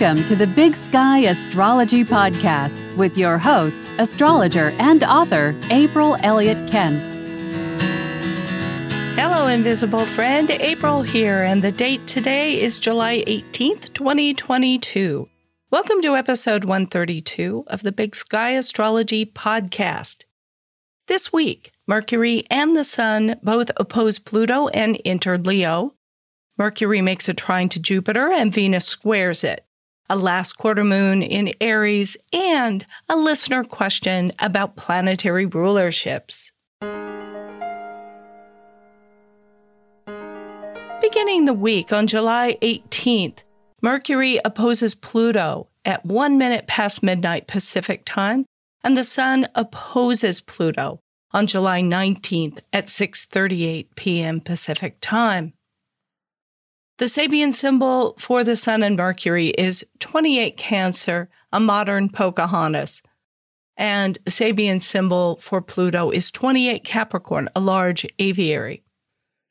Welcome to the Big Sky Astrology Podcast with your host, astrologer, and author, April Elliott Kent. Hello, invisible friend. April here, and the date today is July 18th, 2022. Welcome to episode 132 of the Big Sky Astrology Podcast. This week, Mercury and the Sun both oppose Pluto and enter Leo. Mercury makes a trine to Jupiter and Venus squares it. A last quarter moon in Aries and a listener question about planetary rulerships. Beginning the week on July 18th, Mercury opposes Pluto at 1 minute past midnight Pacific time, and the Sun opposes Pluto on July 19th at 6:38 p.m. Pacific time. The Sabian symbol for the Sun and Mercury is 28 Cancer, a modern Pocahontas. And Sabian symbol for Pluto is 28 Capricorn, a large aviary.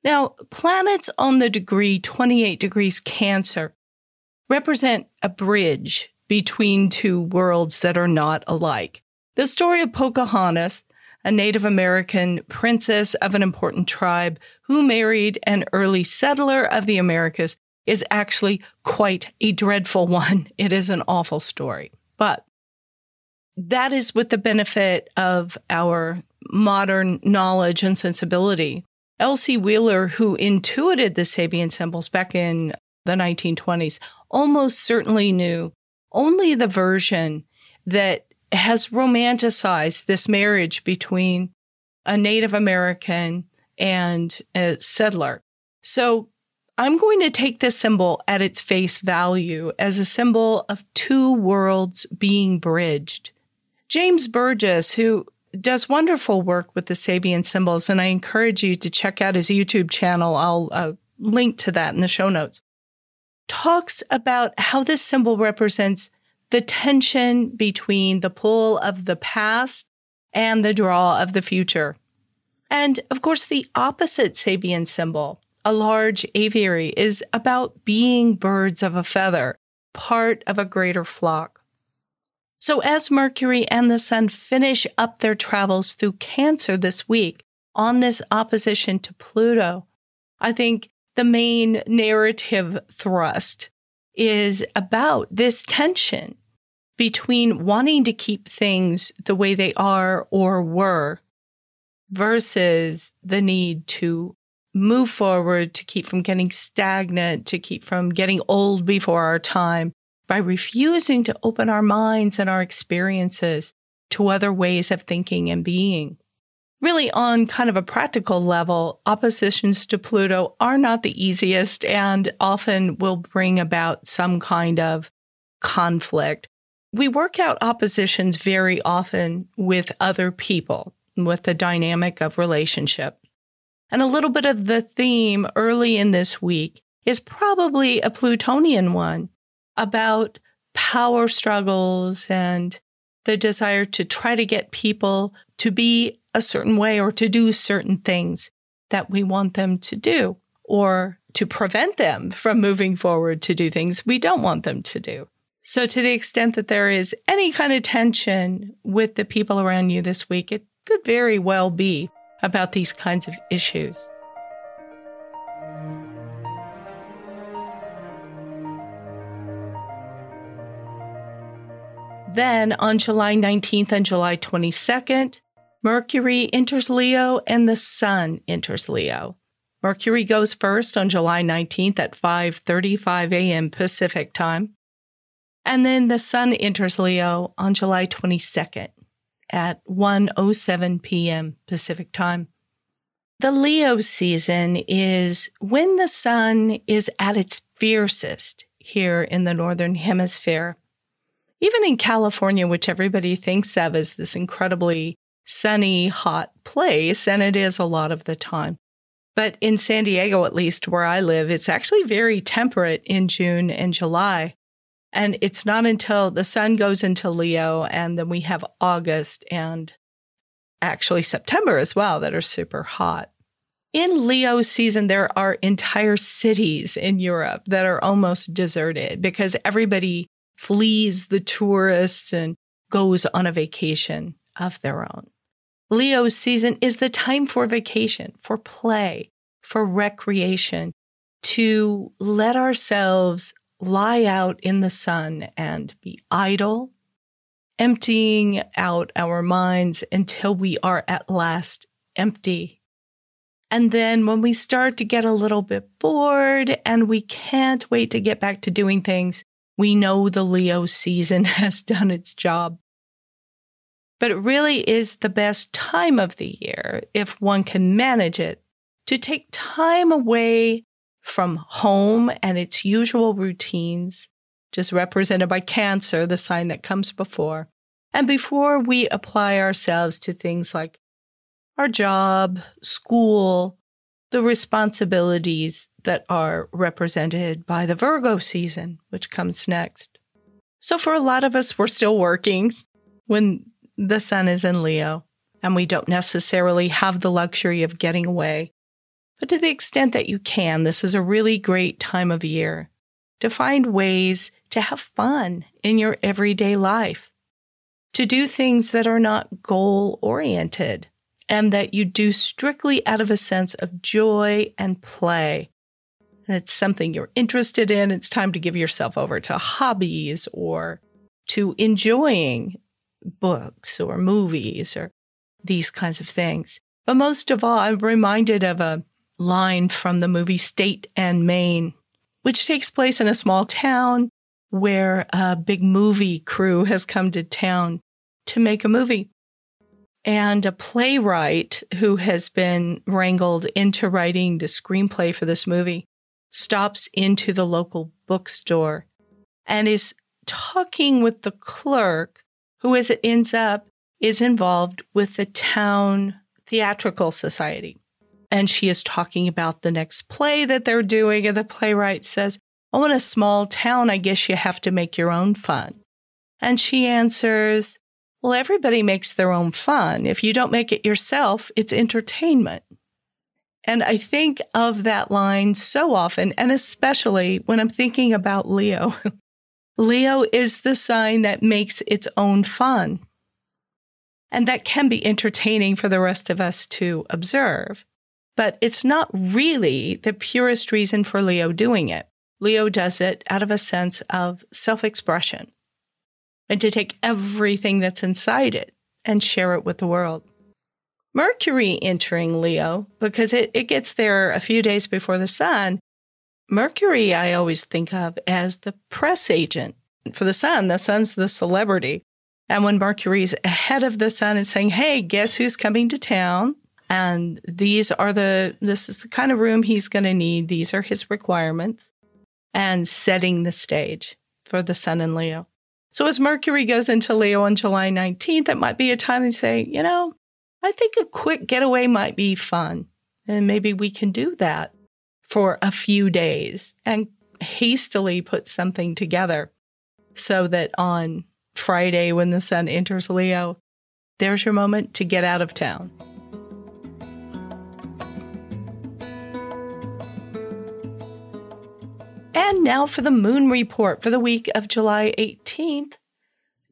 Now, planets on the degree 28 degrees Cancer represent a bridge between two worlds that are not alike. The story of Pocahontas a Native American princess of an important tribe who married an early settler of the Americas, is actually quite a dreadful one. It is an awful story. But that is with the benefit of our modern knowledge and sensibility. Elsie Wheeler, who intuited the Sabian symbols back in the 1920s, almost certainly knew only the version that has romanticized this marriage between a Native American and a settler. So I'm going to take this symbol at its face value as a symbol of two worlds being bridged. James Burgess, who does wonderful work with the Sabian symbols, and I encourage you to check out his YouTube channel. I'll uh, link to that in the show notes. Talks about how this symbol represents the tension between the pull of the past and the draw of the future. And of course, the opposite Sabian symbol, a large aviary, is about being birds of a feather, part of a greater flock. So as Mercury and the Sun finish up their travels through Cancer this week on this opposition to Pluto, I think the main narrative thrust is about this tension between wanting to keep things the way they are or were versus the need to move forward, to keep from getting stagnant, to keep from getting old before our time by refusing to open our minds and our experiences to other ways of thinking and being. Really, on kind of a practical level, oppositions to Pluto are not the easiest and often will bring about some kind of conflict. We work out oppositions very often with other people, with the dynamic of relationship. And a little bit of the theme early in this week is probably a Plutonian one about power struggles and the desire to try to get people to be a certain way or to do certain things that we want them to do or to prevent them from moving forward to do things we don't want them to do. So, to the extent that there is any kind of tension with the people around you this week, it could very well be about these kinds of issues. Then on July 19th and July 22nd, Mercury enters Leo and the Sun enters Leo. Mercury goes first on July 19th at 5:35 a.m. Pacific time. And then the sun enters Leo on July 22nd at 1:07 p.m. Pacific time. The Leo season is when the sun is at its fiercest here in the northern hemisphere. Even in California, which everybody thinks of as this incredibly sunny, hot place, and it is a lot of the time. But in San Diego, at least where I live, it's actually very temperate in June and July. And it's not until the sun goes into Leo and then we have August and actually September as well that are super hot. In Leo season, there are entire cities in Europe that are almost deserted because everybody flees the tourists and goes on a vacation of their own. Leo's season is the time for vacation, for play, for recreation, to let ourselves lie out in the sun and be idle, emptying out our minds until we are at last empty. And then when we start to get a little bit bored and we can't wait to get back to doing things, we know the Leo season has done its job. But it really is the best time of the year, if one can manage it, to take time away from home and its usual routines, just represented by Cancer, the sign that comes before. And before we apply ourselves to things like our job, school, the responsibilities that are represented by the Virgo season, which comes next. So, for a lot of us, we're still working when the sun is in Leo, and we don't necessarily have the luxury of getting away. But to the extent that you can, this is a really great time of year to find ways to have fun in your everyday life, to do things that are not goal oriented and that you do strictly out of a sense of joy and play. And it's something you're interested in. It's time to give yourself over to hobbies or to enjoying books or movies or these kinds of things. But most of all, I'm reminded of a line from the movie State and Main, which takes place in a small town where a big movie crew has come to town to make a movie. And a playwright who has been wrangled into writing the screenplay for this movie stops into the local bookstore and is talking with the clerk, who, as it ends up, is involved with the town theatrical society. And she is talking about the next play that they're doing. And the playwright says, Oh, in a small town, I guess you have to make your own fun. And she answers, well, everybody makes their own fun. If you don't make it yourself, it's entertainment. And I think of that line so often, and especially when I'm thinking about Leo. Leo is the sign that makes its own fun. And that can be entertaining for the rest of us to observe. But it's not really the purest reason for Leo doing it. Leo does it out of a sense of self expression and to take everything that's inside it and share it with the world. Mercury entering Leo, because it, it gets there a few days before the sun. Mercury, I always think of as the press agent for the sun. The sun's the celebrity. And when Mercury's ahead of the sun and saying, Hey, guess who's coming to town? And these are the, this is the kind of room he's going to need. These are his requirements and setting the stage for the sun in Leo. So as Mercury goes into Leo on July 19th, it might be a time to say, you know, I think a quick getaway might be fun. And maybe we can do that for a few days and hastily put something together so that on Friday, when the sun enters Leo, there's your moment to get out of town. And now for the moon report for the week of July 18th. It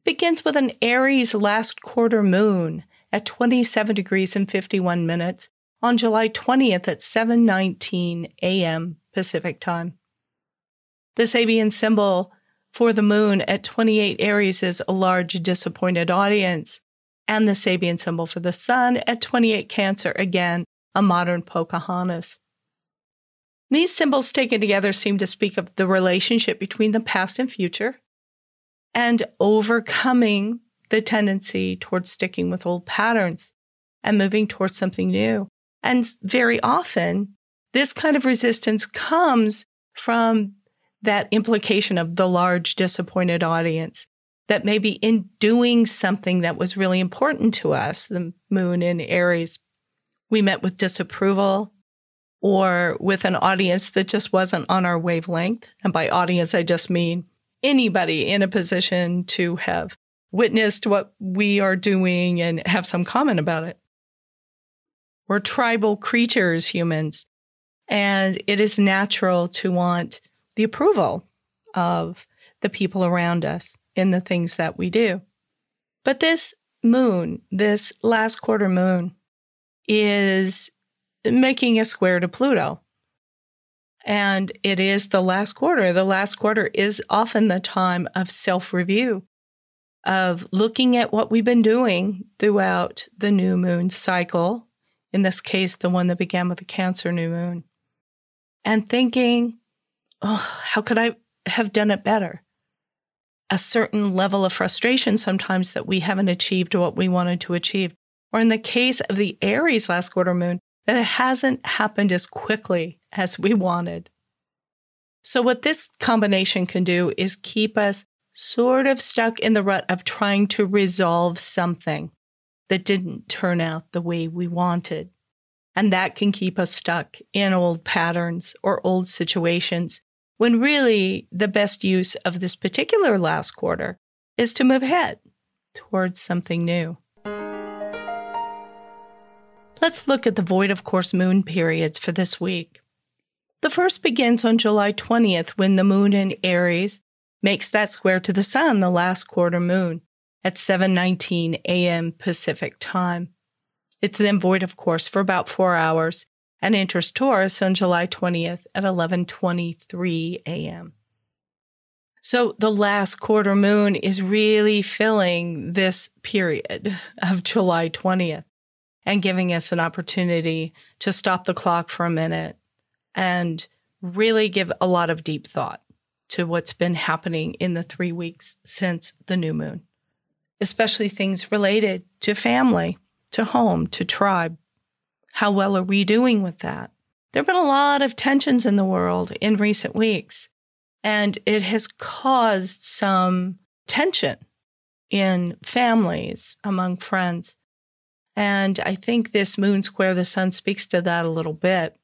begins with an Aries last quarter moon at 27 degrees and 51 minutes on July 20th at 7:19 a.m. Pacific time. The Sabian symbol for the moon at 28 Aries is a large disappointed audience, and the Sabian symbol for the sun at 28 Cancer again a modern Pocahontas. These symbols taken together seem to speak of the relationship between the past and future and overcoming the tendency towards sticking with old patterns and moving towards something new. And very often, this kind of resistance comes from that implication of the large disappointed audience that maybe in doing something that was really important to us, the moon in Aries, we met with disapproval or with an audience that just wasn't on our wavelength. And by audience, I just mean anybody in a position to have witnessed what we are doing and have some comment about it. We're tribal creatures, humans, and it is natural to want the approval of the people around us in the things that we do. But this moon, this last quarter moon, is making a square to Pluto. And it is the last quarter. The last quarter is often the time of self review, of looking at what we've been doing throughout the new moon cycle, in this case, the one that began with the Cancer new moon, and thinking, oh, how could I have done it better? A certain level of frustration sometimes that we haven't achieved what we wanted to achieve. Or in the case of the Aries last quarter moon, that it hasn't happened as quickly as we wanted. So, what this combination can do is keep us sort of stuck in the rut of trying to resolve something that didn't turn out the way we wanted. And that can keep us stuck in old patterns or old situations when really the best use of this particular last quarter is to move ahead towards something new. Let's look at the void of course moon periods for this week. The first begins on July 20th when the moon in Aries makes that square to the sun, the last quarter moon, at 7:19 a.m. Pacific time. It's then void of course for about 4 hours and enters Taurus on July 20th at 11:23 a.m. So the last quarter moon is really filling this period of July 20th and giving us an opportunity to stop the clock for a minute and really give a lot of deep thought to what's been happening in the three weeks since the new moon, especially things related to family, to home, to tribe. How well are we doing with that? There have been a lot of tensions in the world in recent weeks, and it has caused some tension in families, among friends. And I think this moon square the sun speaks to that a little bit.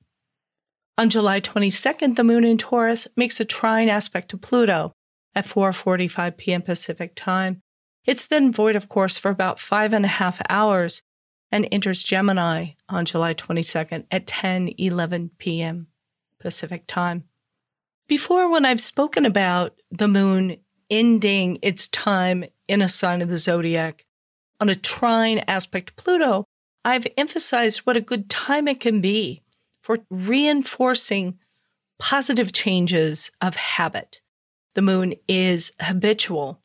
On July 22nd, the moon in Taurus makes a trine aspect to Pluto at 4:45 p.m. Pacific time. It's then void, of course, for about five and a half hours and enters Gemini on July 22nd at 10:11 p.m. Pacific time. Before, when I've spoken about the moon ending its time in a sign of the zodiac, on a trine aspect to Pluto, I've emphasized what a good time it can be for reinforcing positive changes of habit. The moon is habitual.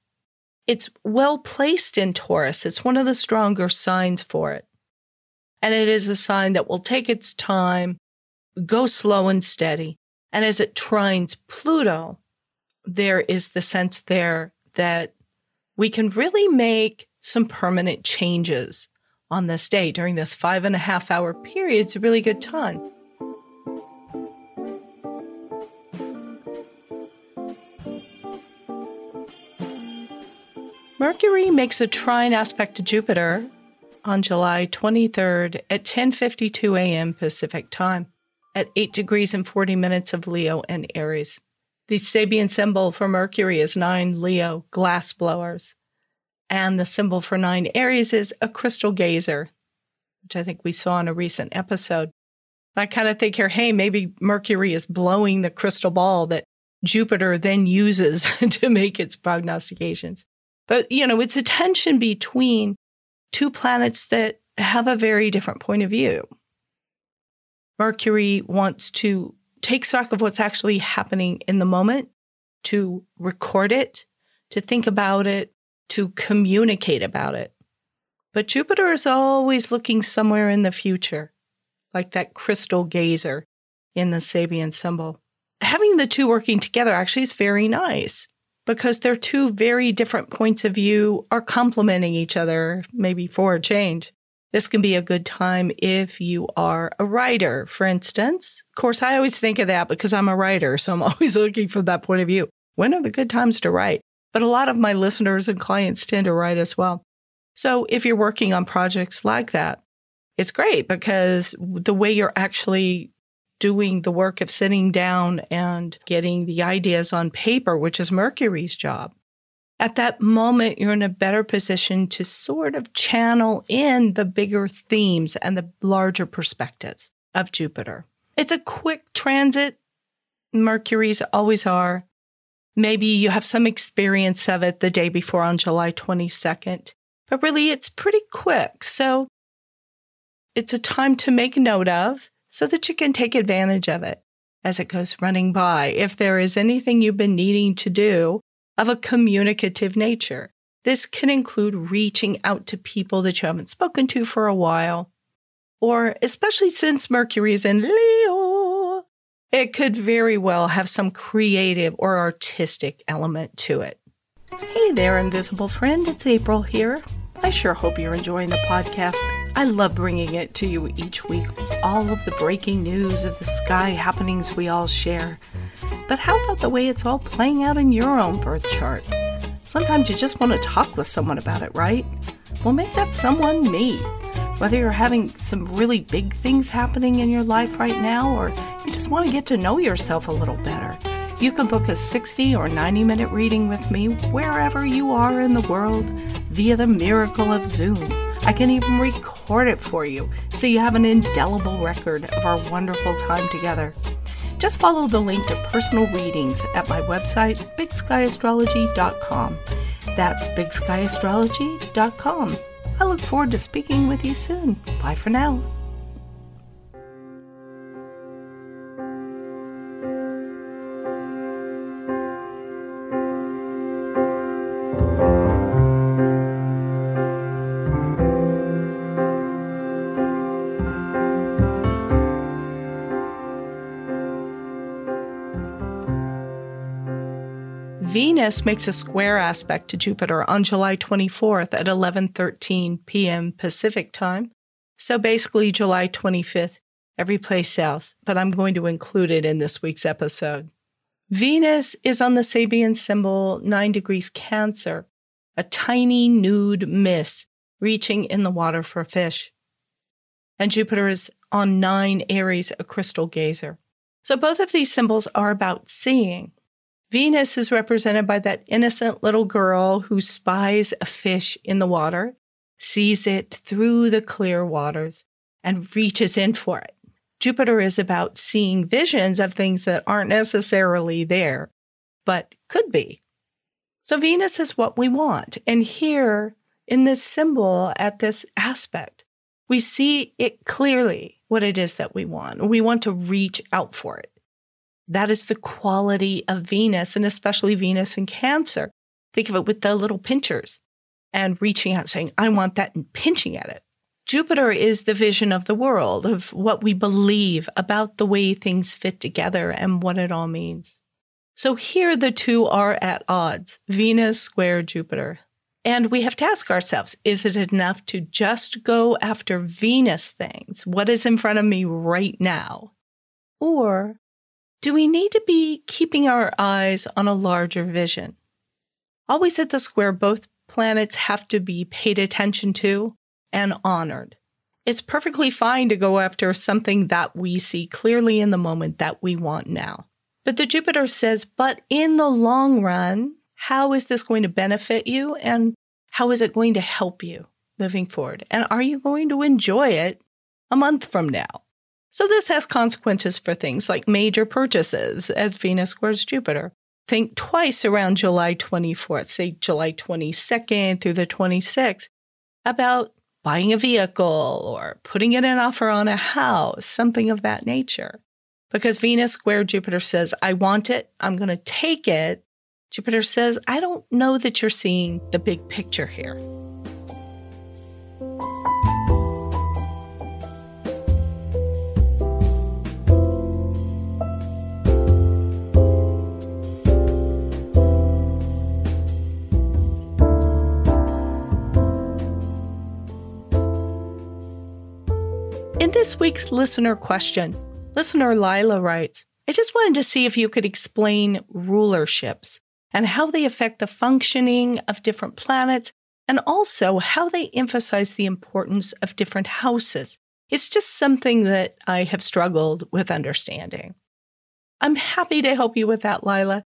It's well placed in Taurus. It's one of the stronger signs for it. And it is a sign that will take its time, go slow and steady. And as it trines Pluto, there is the sense there that we can really make some permanent changes on this day during this five and a half hour period. It's a really good time. Mercury makes a trine aspect to Jupiter on July 23rd at 10:52 a.m. Pacific Time at 8 degrees and 40 minutes of Leo and Aries. The Sabian symbol for Mercury is 9 Leo glass blowers. And the symbol for nine Aries is a crystal gazer, which I think we saw in a recent episode. I kind of think here, hey, maybe Mercury is blowing the crystal ball that Jupiter then uses to make its prognostications. But, you know, it's a tension between two planets that have a very different point of view. Mercury wants to take stock of what's actually happening in the moment, to record it, to think about it, to communicate about it. But Jupiter is always looking somewhere in the future, like that crystal gazer in the Sabian symbol. Having the two working together actually is very nice because their two very different points of view are complementing each other, maybe for a change. This can be a good time if you are a writer, for instance. Of course, I always think of that because I'm a writer, so I'm always looking from that point of view. When are the good times to write? But a lot of my listeners and clients tend to write as well. So if you're working on projects like that, it's great because the way you're actually doing the work of sitting down and getting the ideas on paper, which is Mercury's job, at that moment, you're in a better position to sort of channel in the bigger themes and the larger perspectives of Jupiter. It's a quick transit. Mercury's always are. Maybe you have some experience of it the day before on July 22nd, but really it's pretty quick. So it's a time to make note of so that you can take advantage of it as it goes running by. If there is anything you've been needing to do of a communicative nature, this can include reaching out to people that you haven't spoken to for a while, or especially since Mercury is in Leo, it could very well have some creative or artistic element to it. Hey there, invisible friend. It's April here. I sure hope you're enjoying the podcast. I love bringing it to you each week. All of the breaking news of the sky happenings we all share. But how about the way it's all playing out in your own birth chart? Sometimes you just want to talk with someone about it, right? Well, make that someone me. Whether you're having some really big things happening in your life right now, or you just want to get to know yourself a little better, you can book a 60 or 90 minute reading with me wherever you are in the world via the miracle of Zoom. I can even record it for you so you have an indelible record of our wonderful time together. Just follow the link to personal readings at my website, bigskyAstrology.com. That's bigskyAstrology.com. I look forward to speaking with you soon. Bye for now. Venus makes a square aspect to Jupiter on July 24th at 11:13 p.m. Pacific time. So basically July 25th every place else, but I'm going to include it in this week's episode. Venus is on the Sabian symbol 9 degrees Cancer, a tiny nude mist reaching in the water for fish. And Jupiter is on 9 Aries, a crystal gazer. So both of these symbols are about seeing. Venus is represented by that innocent little girl who spies a fish in the water, sees it through the clear waters, and reaches in for it. Jupiter is about seeing visions of things that aren't necessarily there, but could be. So Venus is what we want. And here in this symbol, at this aspect, we see it clearly what it is that we want. We want to reach out for it. That is the quality of Venus, and especially Venus in Cancer. Think of it with the little pinchers and reaching out, saying, I want that, and pinching at it. Jupiter is the vision of the world, of what we believe about the way things fit together and what it all means. So here the two are at odds Venus square Jupiter. And we have to ask ourselves is it enough to just go after Venus things? What is in front of me right now? Or do we need to be keeping our eyes on a larger vision? Always at the square, both planets have to be paid attention to and honored. It's perfectly fine to go after something that we see clearly in the moment that we want now. But the Jupiter says, but in the long run, how is this going to benefit you and how is it going to help you moving forward? And are you going to enjoy it a month from now? So this has consequences for things like major purchases as Venus squares Jupiter. Think twice around July 24th, say July 22nd through the 26th, about buying a vehicle or putting in an offer on a house, something of that nature. Because Venus square Jupiter says, I want it, I'm going to take it. Jupiter says, I don't know that you're seeing the big picture here. In this week's listener question, listener Lila writes I just wanted to see if you could explain rulerships and how they affect the functioning of different planets and also how they emphasize the importance of different houses. It's just something that I have struggled with understanding. I'm happy to help you with that, Lila.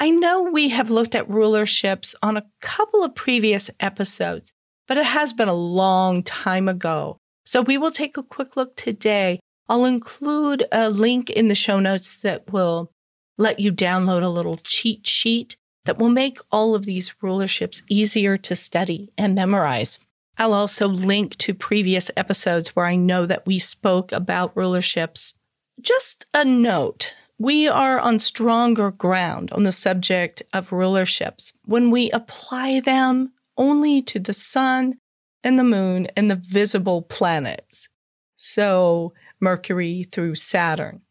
I know we have looked at rulerships on a couple of previous episodes, but it has been a long time ago. So we will take a quick look today. I'll include a link in the show notes that will let you download a little cheat sheet that will make all of these rulerships easier to study and memorize. I'll also link to previous episodes where I know that we spoke about rulerships. Just a note we are on stronger ground on the subject of rulerships when we apply them only to the sun and the moon and the visible planets. So, Mercury through Saturn.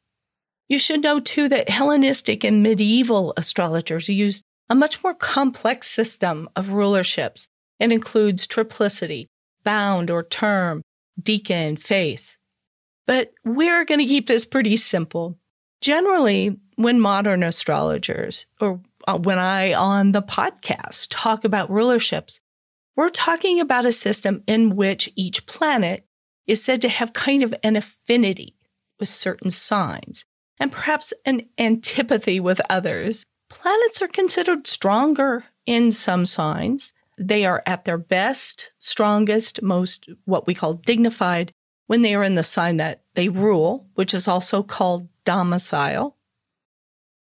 You should know too that Hellenistic and medieval astrologers used a much more complex system of rulerships. It includes triplicity, bound or term, decan, face. But we're going to keep this pretty simple. Generally, when modern astrologers, or uh, when I on the podcast talk about rulerships, we're talking about a system in which each planet is said to have kind of an affinity with certain signs and perhaps an antipathy with others. Planets are considered stronger in some signs. They are at their best, strongest, most what we call dignified when they are in the sign that they rule, which is also called domicile.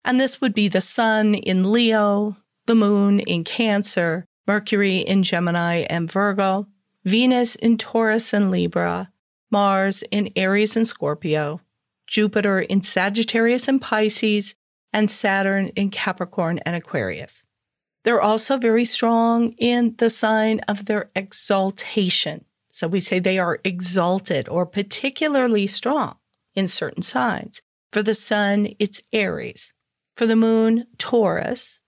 And this would be the sun in Leo, the moon in Cancer, Mercury in Gemini and Virgo, Venus in Taurus and Libra, Mars in Aries and Scorpio, Jupiter in Sagittarius and Pisces, and Saturn in Capricorn and Aquarius. They're also very strong in the sign of their exaltation. So we say they are exalted or particularly strong in certain signs. For the sun, it's Aries. For the moon, Taurus.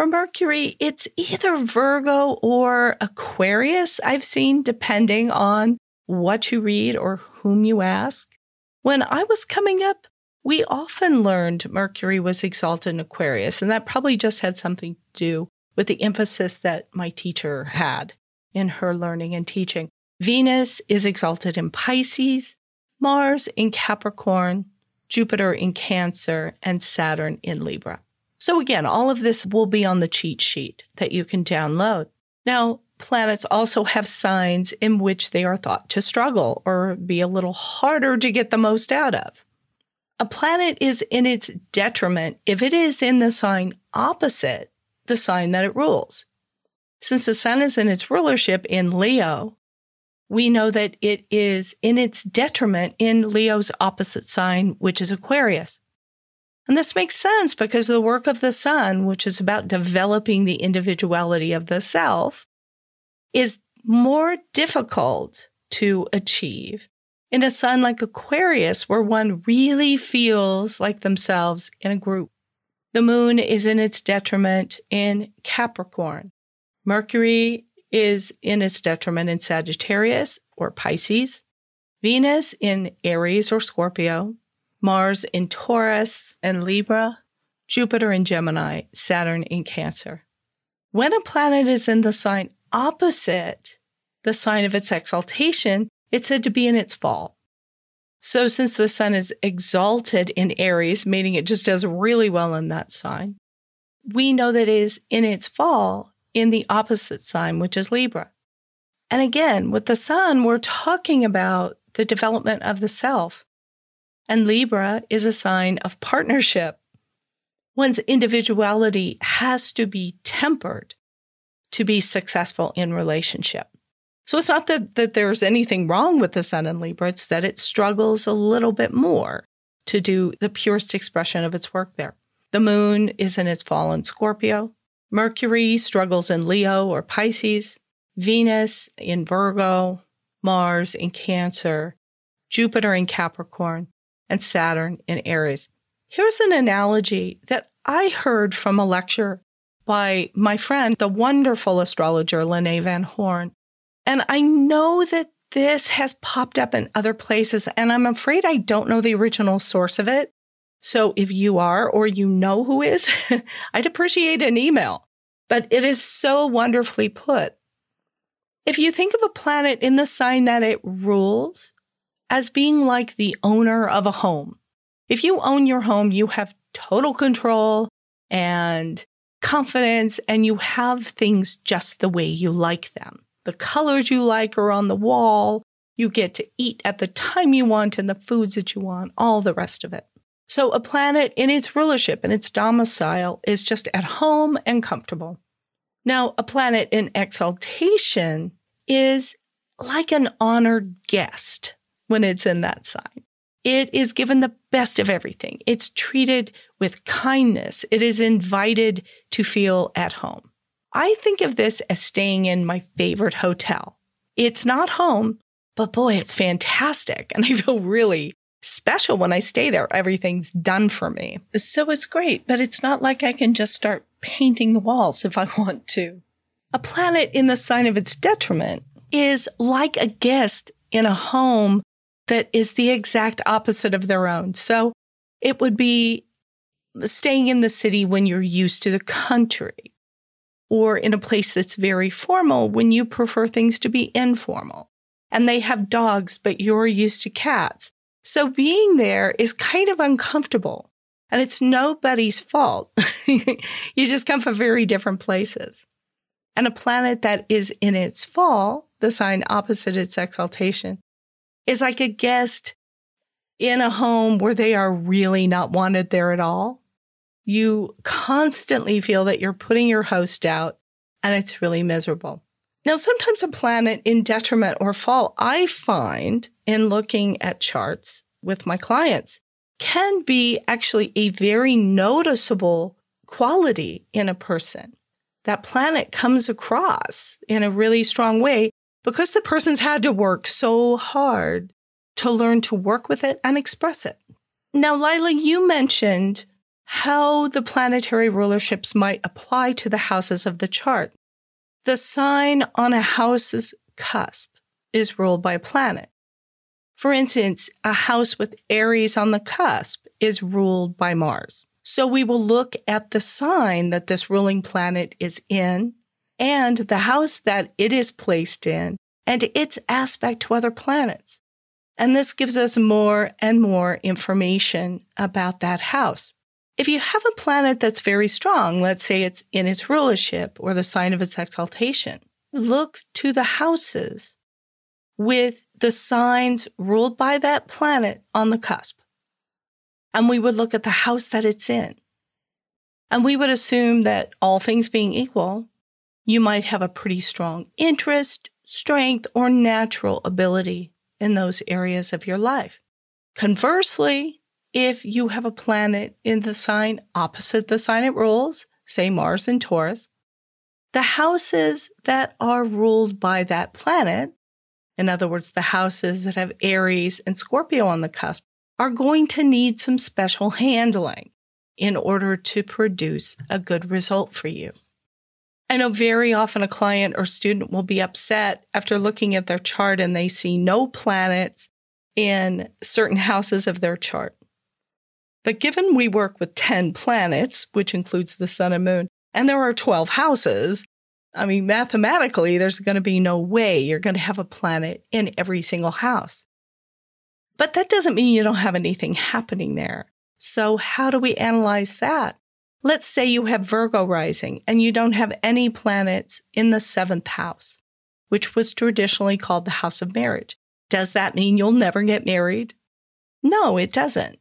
For Mercury, it's either Virgo or Aquarius, I've seen, depending on what you read or whom you ask. When I was coming up, we often learned Mercury was exalted in Aquarius, and that probably just had something to do with the emphasis that my teacher had in her learning and teaching. Venus is exalted in Pisces, Mars in Capricorn, Jupiter in Cancer, and Saturn in Libra. So again, all of this will be on the cheat sheet that you can download. Now, planets also have signs in which they are thought to struggle or be a little harder to get the most out of. A planet is in its detriment if it is in the sign opposite the sign that it rules. Since the sun is in its rulership in Leo, we know that it is in its detriment in Leo's opposite sign, which is Aquarius. And this makes sense because the work of the sun, which is about developing the individuality of the self, is more difficult to achieve in a sign like Aquarius, where one really feels like themselves in a group. The moon is in its detriment in Capricorn. Mercury is in its detriment in Sagittarius or Pisces, Venus in Aries or Scorpio, Mars in Taurus and Libra, Jupiter in Gemini, Saturn in Cancer. When a planet is in the sign opposite the sign of its exaltation, it's said to be in its fall. So, since the sun is exalted in Aries, meaning it just does really well in that sign, we know that it is in its fall in the opposite sign, which is Libra. And again, with the sun, we're talking about the development of the self. And Libra is a sign of partnership. One's individuality has to be tempered to be successful in relationship. So it's not that, that there's anything wrong with the sun in Libra, it's that it struggles a little bit more to do the purest expression of its work there. The moon is in its fall in Scorpio. Mercury struggles in Leo or Pisces, Venus in Virgo, Mars in Cancer, Jupiter in Capricorn, and Saturn in Aries. Here's an analogy that I heard from a lecture by my friend, the wonderful astrologer Lene Van Horn. And I know that this has popped up in other places, and I'm afraid I don't know the original source of it. So if you are or you know who is, I'd appreciate an email. But it is so wonderfully put. If you think of a planet in the sign that it rules as being like the owner of a home, if you own your home, you have total control and confidence, and you have things just the way you like them. The colors you like are on the wall. You get to eat at the time you want and the foods that you want, all the rest of it. So a planet in its rulership and its domicile is just at home and comfortable. Now, a planet in exaltation is like an honored guest when it's in that sign. It is given the best of everything. It's treated with kindness. It is invited to feel at home. I think of this as staying in my favorite hotel. It's not home, but boy, it's fantastic. And I feel really special when I stay there. Everything's done for me. So it's great, but it's not like I can just start painting the walls if I want to. A planet in the sign of its detriment is like a guest in a home that is the exact opposite of their own. So it would be staying in the city when you're used to the country, or in a place that's very formal when you prefer things to be informal. And they have dogs, but you're used to cats. So being there is kind of uncomfortable. And it's nobody's fault. you just come from very different places. And a planet that is in its fall, the sign opposite its exaltation, is like a guest in a home where they are really not wanted there at all. You constantly feel that you're putting your host out and it's really miserable. Now, sometimes a planet in detriment or fall, I find in looking at charts with my clients, can be actually a very noticeable quality in a person. That planet comes across in a really strong way because the person's had to work so hard to learn to work with it and express it. Now, Lila, you mentioned how the planetary rulerships might apply to the houses of the chart. The sign on a house's cusp is ruled by a planet. For instance, a house with Aries on the cusp is ruled by Mars. So we will look at the sign that this ruling planet is in and the house that it is placed in and its aspect to other planets. And this gives us more and more information about that house. If you have a planet that's very strong, let's say it's in its rulership or the sign of its exaltation, look to the houses with the signs ruled by that planet on the cusp. And we would look at the house that it's in. And we would assume that all things being equal, you might have a pretty strong interest, strength, or natural ability in those areas of your life. Conversely, if you have a planet in the sign opposite the sign it rules, say Mars and Taurus, the houses that are ruled by that planet, in other words, the houses that have Aries and Scorpio on the cusp, are going to need some special handling in order to produce a good result for you. I know very often a client or student will be upset after looking at their chart and they see no planets in certain houses of their chart. But given we work with 10 planets, which includes the sun and moon, and there are 12 houses, I mean, mathematically, there's going to be no way you're going to have a planet in every single house. But that doesn't mean you don't have anything happening there. So, how do we analyze that? Let's say you have Virgo rising and you don't have any planets in the seventh house, which was traditionally called the house of marriage. Does that mean you'll never get married? No, it doesn't.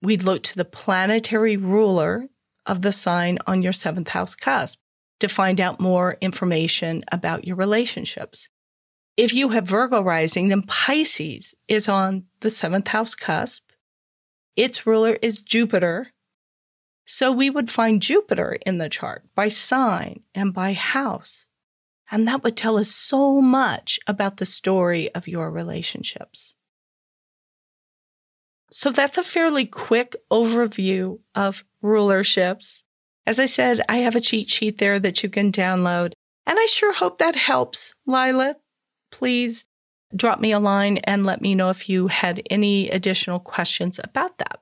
We'd look to the planetary ruler of the sign on your seventh house cusp to find out more information about your relationships. If you have Virgo rising, then Pisces is on the seventh house cusp. Its ruler is Jupiter, so we would find Jupiter in the chart by sign and by house. And that would tell us so much about the story of your relationships. So that's a fairly quick overview of rulerships. As I said, I have a cheat sheet there that you can download. And I sure hope that helps. Lila, please drop me a line and let me know if you had any additional questions about that.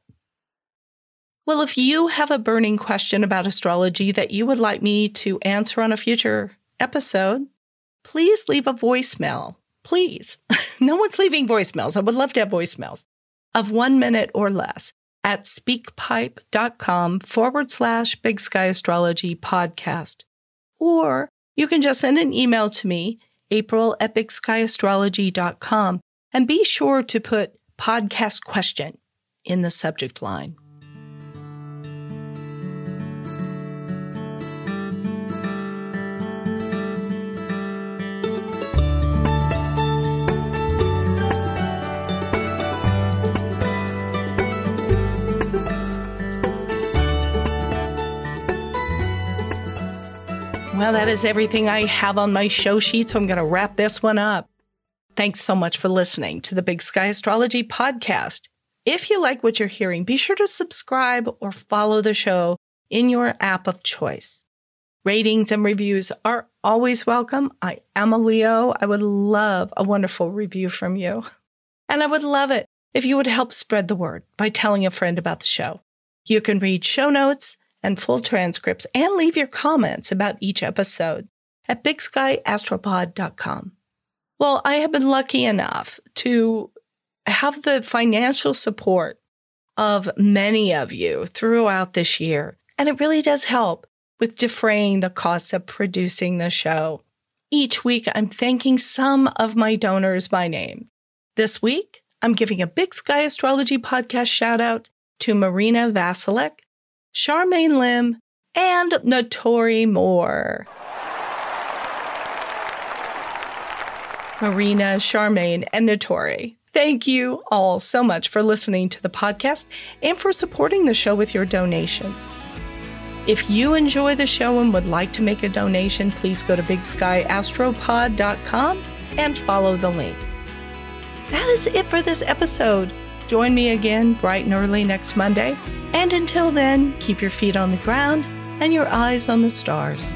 Well, if you have a burning question about astrology that you would like me to answer on a future episode, please leave a voicemail. Please. no one's leaving voicemails. I would love to have voicemails of one minute or less at speakpipe.com forward slash big sky astrology podcast. Or you can just send an email to me, april at bigskyAstrology.com, and be sure to put podcast question in the subject line. Well, that is everything I have on my show sheet, so I'm going to wrap this one up. Thanks so much for listening to the Big Sky Astrology Podcast. If you like what you're hearing, be sure to subscribe or follow the show in your app of choice. Ratings and reviews are always welcome. I am a Leo. I would love a wonderful review from you. And I would love it if you would help spread the word by telling a friend about the show. You can read show notes and full transcripts and leave your comments about each episode at bigskyastropod.com. Well, I have been lucky enough to have the financial support of many of you throughout this year, and it really does help with defraying the costs of producing the show. Each week, I'm thanking some of my donors by name. This week, I'm giving a Big Sky Astrology podcast shout out to Marina Vasilek, Charmaine Lim, and Notori Moore. Marina, Charmaine, and Notori. Thank you all so much for listening to the podcast and for supporting the show with your donations. If you enjoy the show and would like to make a donation, please go to bigskyastropod.com and follow the link. That is it for this episode. Join me again bright and early next Monday. And until then, keep your feet on the ground and your eyes on the stars.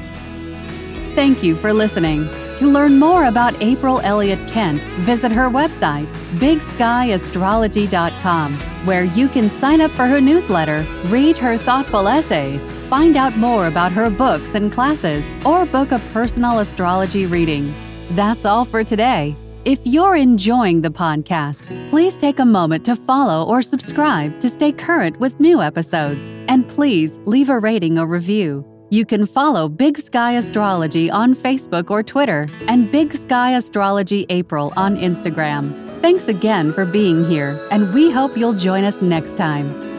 Thank you for listening. To learn more about April Elliott Kent, visit her website, bigskyAstrology.com, where you can sign up for her newsletter, read her thoughtful essays, find out more about her books and classes, or book a personal astrology reading. That's all for today. If you're enjoying the podcast, please take a moment to follow or subscribe to stay current with new episodes. And please leave a rating or review. You can follow Big Sky Astrology on Facebook or Twitter and Big Sky Astrology April on Instagram. Thanks again for being here, and we hope you'll join us next time.